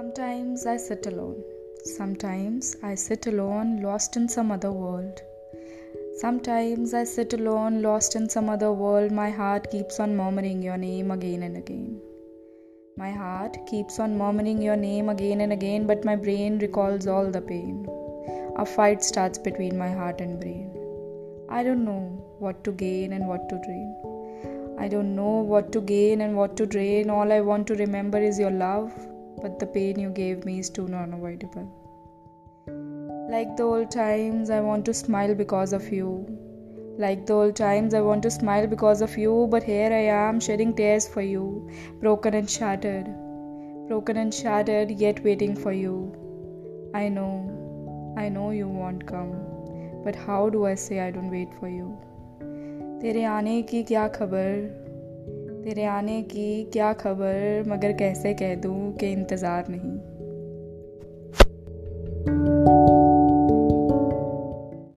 Sometimes I sit alone. Sometimes I sit alone, lost in some other world. Sometimes I sit alone, lost in some other world. My heart keeps on murmuring your name again and again. My heart keeps on murmuring your name again and again, but my brain recalls all the pain. A fight starts between my heart and brain. I don't know what to gain and what to drain. I don't know what to gain and what to drain. All I want to remember is your love but the pain you gave me is too unavoidable. Like the old times, I want to smile because of you. Like the old times, I want to smile because of you, but here I am shedding tears for you, broken and shattered. Broken and shattered, yet waiting for you. I know, I know you won't come, but how do I say I don't wait for you? तेरे आने की क्या खबर तेरे आने की क्या खबर? मगर कैसे कह दूँ कि इंतज़ार नहीं।